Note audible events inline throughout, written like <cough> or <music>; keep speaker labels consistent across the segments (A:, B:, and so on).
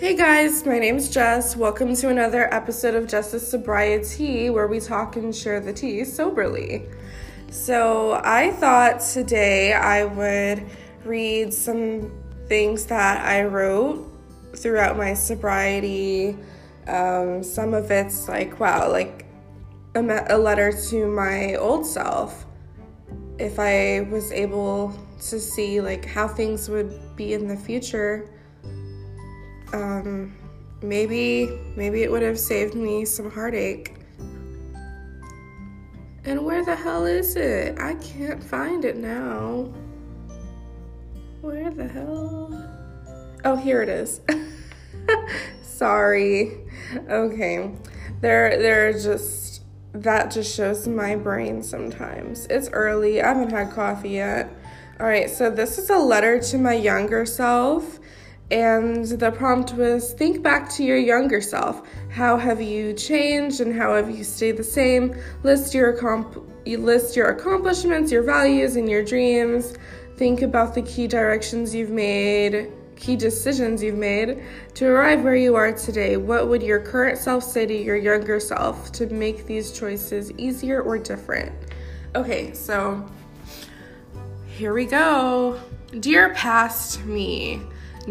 A: Hey guys, my name's Jess. Welcome to another episode of Justice Sobriety where we talk and share the tea soberly. So, I thought today I would read some things that I wrote throughout my sobriety. Um, some of it's like, wow, like a, me- a letter to my old self. If I was able to see like how things would be in the future um, maybe maybe it would have saved me some heartache. And where the hell is it? I can't find it now. Where the hell? Oh, here it is. <laughs> Sorry. Okay. There there just that just shows my brain sometimes. It's early. I haven't had coffee yet. All right, so this is a letter to my younger self and the prompt was think back to your younger self. How have you changed and how have you stayed the same? List your comp- you list your accomplishments, your values, and your dreams. Think about the key directions you've made, key decisions you've made to arrive where you are today. What would your current self say to your younger self to make these choices easier or different? Okay, so here we go. Dear past me,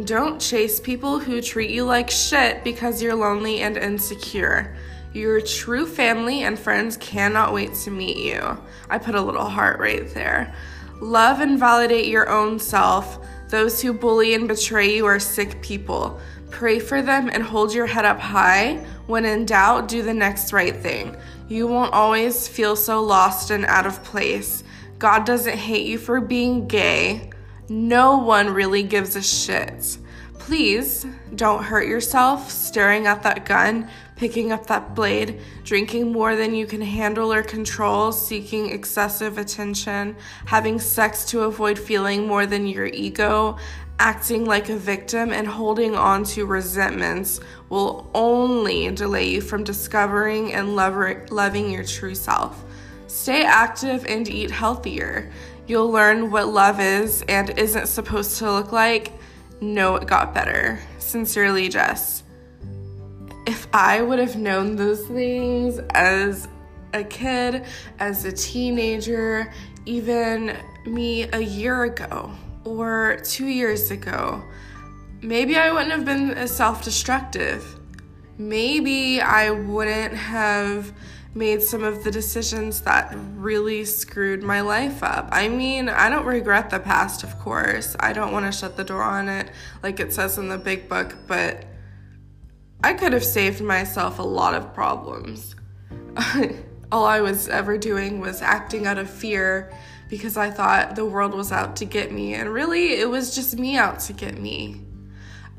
A: don't chase people who treat you like shit because you're lonely and insecure. Your true family and friends cannot wait to meet you. I put a little heart right there. Love and validate your own self. Those who bully and betray you are sick people. Pray for them and hold your head up high. When in doubt, do the next right thing. You won't always feel so lost and out of place. God doesn't hate you for being gay. No one really gives a shit. Please don't hurt yourself staring at that gun, picking up that blade, drinking more than you can handle or control, seeking excessive attention, having sex to avoid feeling more than your ego, acting like a victim, and holding on to resentments will only delay you from discovering and loving your true self. Stay active and eat healthier. You'll learn what love is and isn't supposed to look like. Know it got better. Sincerely, Jess. If I would have known those things as a kid, as a teenager, even me a year ago or two years ago, maybe I wouldn't have been as self destructive. Maybe I wouldn't have made some of the decisions that really screwed my life up. I mean, I don't regret the past, of course. I don't want to shut the door on it like it says in the big book, but I could have saved myself a lot of problems. <laughs> All I was ever doing was acting out of fear because I thought the world was out to get me, and really, it was just me out to get me.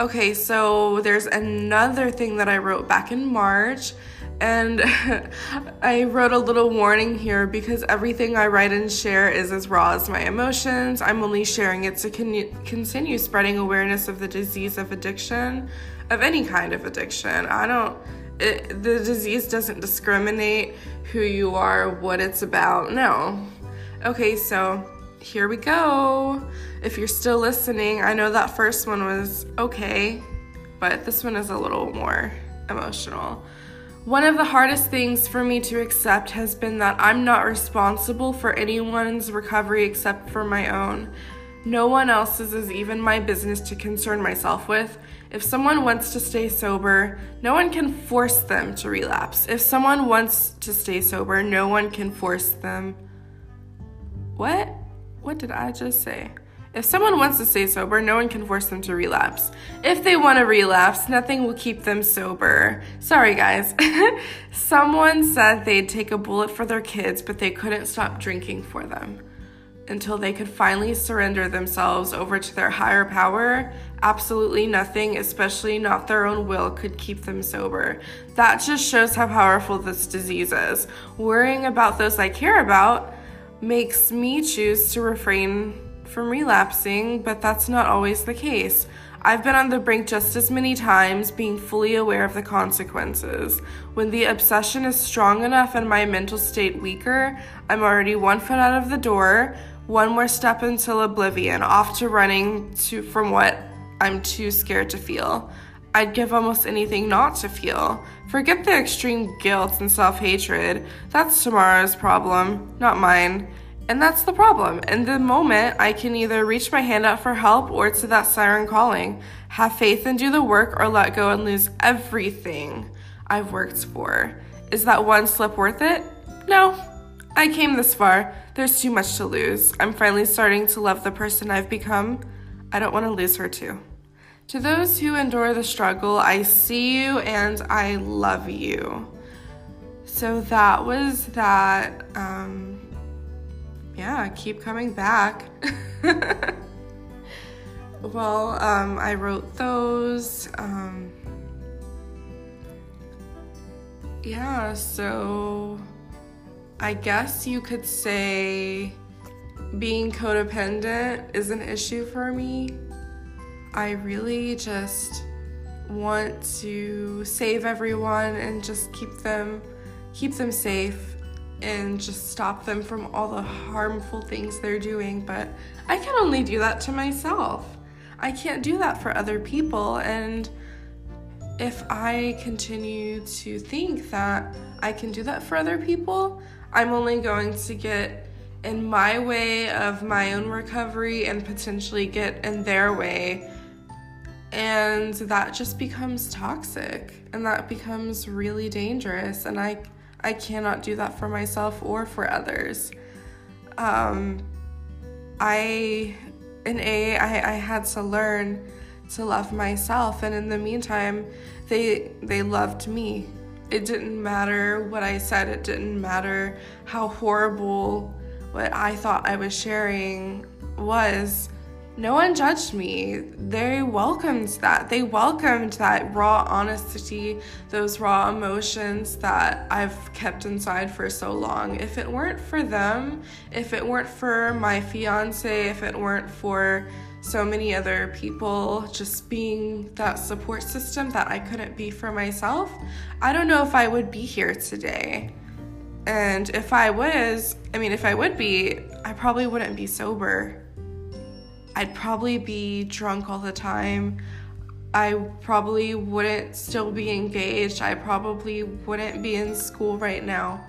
A: Okay, so there's another thing that I wrote back in March and <laughs> I wrote a little warning here because everything I write and share is as raw as my emotions. I'm only sharing it to con- continue spreading awareness of the disease of addiction, of any kind of addiction. I don't, it, the disease doesn't discriminate who you are, what it's about. No. Okay, so here we go. If you're still listening, I know that first one was okay, but this one is a little more emotional. One of the hardest things for me to accept has been that I'm not responsible for anyone's recovery except for my own. No one else's is even my business to concern myself with. If someone wants to stay sober, no one can force them to relapse. If someone wants to stay sober, no one can force them. What? What did I just say? If someone wants to stay sober, no one can force them to relapse. If they want to relapse, nothing will keep them sober. Sorry, guys. <laughs> someone said they'd take a bullet for their kids, but they couldn't stop drinking for them. Until they could finally surrender themselves over to their higher power, absolutely nothing, especially not their own will, could keep them sober. That just shows how powerful this disease is. Worrying about those I care about makes me choose to refrain from relapsing, but that's not always the case. I've been on the brink just as many times, being fully aware of the consequences. When the obsession is strong enough and my mental state weaker, I'm already one foot out of the door, one more step until oblivion, off to running to from what I'm too scared to feel. I'd give almost anything not to feel. Forget the extreme guilt and self hatred. That's tomorrow's problem, not mine. And that's the problem. In the moment, I can either reach my hand out for help or to that siren calling, have faith and do the work, or let go and lose everything I've worked for. Is that one slip worth it? No. I came this far. There's too much to lose. I'm finally starting to love the person I've become. I don't want to lose her too. To those who endure the struggle, I see you and I love you. So that was that. Um, yeah, keep coming back. <laughs> well, um, I wrote those. Um, yeah, so I guess you could say being codependent is an issue for me. I really just want to save everyone and just keep them keep them safe and just stop them from all the harmful things they're doing, but I can only do that to myself. I can't do that for other people. And if I continue to think that I can do that for other people, I'm only going to get in my way of my own recovery and potentially get in their way and that just becomes toxic and that becomes really dangerous and i i cannot do that for myself or for others. Um i in a i, I had to learn to love myself and in the meantime they they loved me. It didn't matter what i said it didn't matter how horrible what i thought i was sharing was no one judged me. They welcomed that. They welcomed that raw honesty, those raw emotions that I've kept inside for so long. If it weren't for them, if it weren't for my fiance, if it weren't for so many other people just being that support system that I couldn't be for myself, I don't know if I would be here today. And if I was, I mean, if I would be, I probably wouldn't be sober. I'd probably be drunk all the time. I probably wouldn't still be engaged. I probably wouldn't be in school right now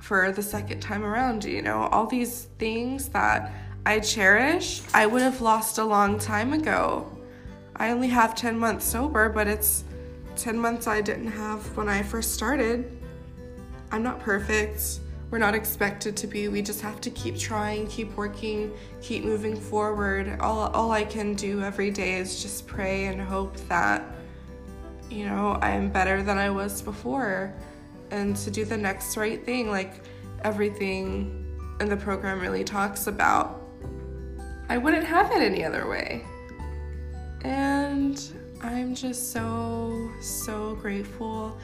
A: for the second time around. You know, all these things that I cherish, I would have lost a long time ago. I only have 10 months sober, but it's 10 months I didn't have when I first started. I'm not perfect we're not expected to be. We just have to keep trying, keep working, keep moving forward. All, all I can do every day is just pray and hope that, you know, I am better than I was before and to do the next right thing, like everything in the program really talks about. I wouldn't have it any other way. And I'm just so, so grateful.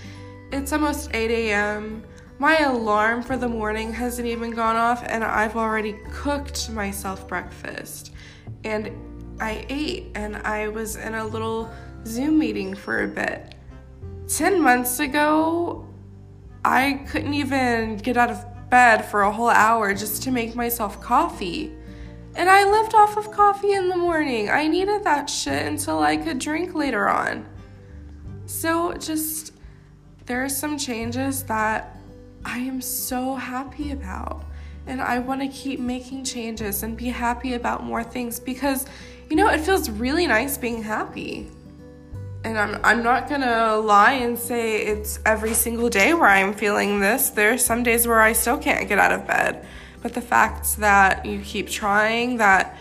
A: It's almost 8 a.m. My alarm for the morning hasn't even gone off, and I've already cooked myself breakfast. And I ate, and I was in a little Zoom meeting for a bit. 10 months ago, I couldn't even get out of bed for a whole hour just to make myself coffee. And I lived off of coffee in the morning. I needed that shit until I could drink later on. So, just there are some changes that I am so happy about. And I want to keep making changes and be happy about more things because, you know, it feels really nice being happy. And I'm, I'm not gonna lie and say it's every single day where I'm feeling this. There are some days where I still can't get out of bed. But the fact that you keep trying, that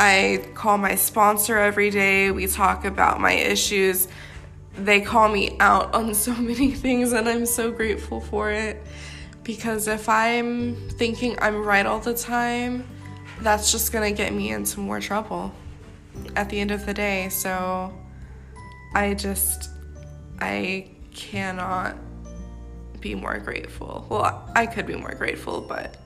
A: I call my sponsor every day, we talk about my issues, they call me out on so <laughs> many things, and I'm so grateful for it. Because if I'm thinking I'm right all the time, that's just gonna get me into more trouble at the end of the day. So I just, I cannot be more grateful. Well, I could be more grateful, but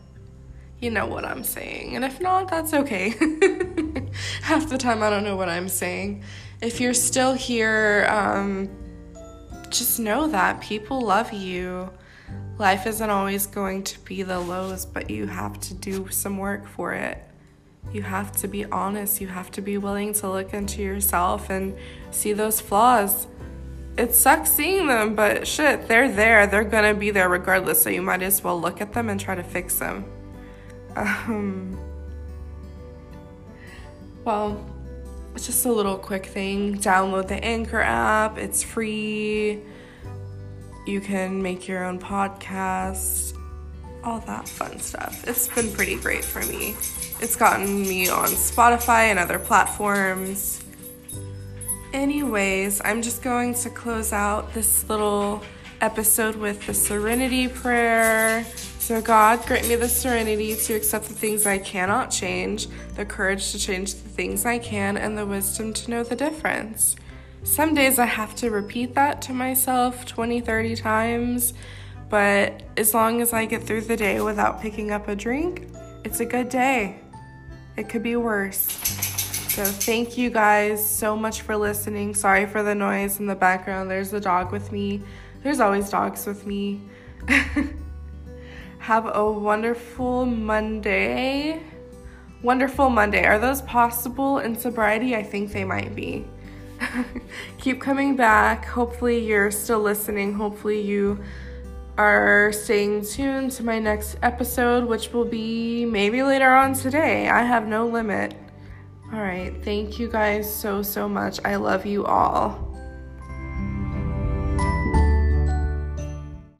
A: you know what I'm saying. And if not, that's okay. <laughs> Half the time, I don't know what I'm saying if you're still here, um, just know that people love you. Life isn't always going to be the lows, but you have to do some work for it. You have to be honest. You have to be willing to look into yourself and see those flaws. It sucks seeing them, but shit, they're there. They're gonna be there regardless, so you might as well look at them and try to fix them. <laughs> Um, well, it's just a little quick thing. Download the Anchor app, it's free. You can make your own podcast, all that fun stuff. It's been pretty great for me. It's gotten me on Spotify and other platforms. Anyways, I'm just going to close out this little episode with the serenity prayer. So, God, grant me the serenity to accept the things I cannot change, the courage to change the things I can, and the wisdom to know the difference. Some days I have to repeat that to myself 20, 30 times, but as long as I get through the day without picking up a drink, it's a good day. It could be worse. So, thank you guys so much for listening. Sorry for the noise in the background. There's a dog with me. There's always dogs with me. <laughs> Have a wonderful Monday. Wonderful Monday. Are those possible in sobriety? I think they might be. <laughs> Keep coming back. Hopefully, you're still listening. Hopefully, you are staying tuned to my next episode, which will be maybe later on today. I have no limit. All right. Thank you guys so, so much. I love you all.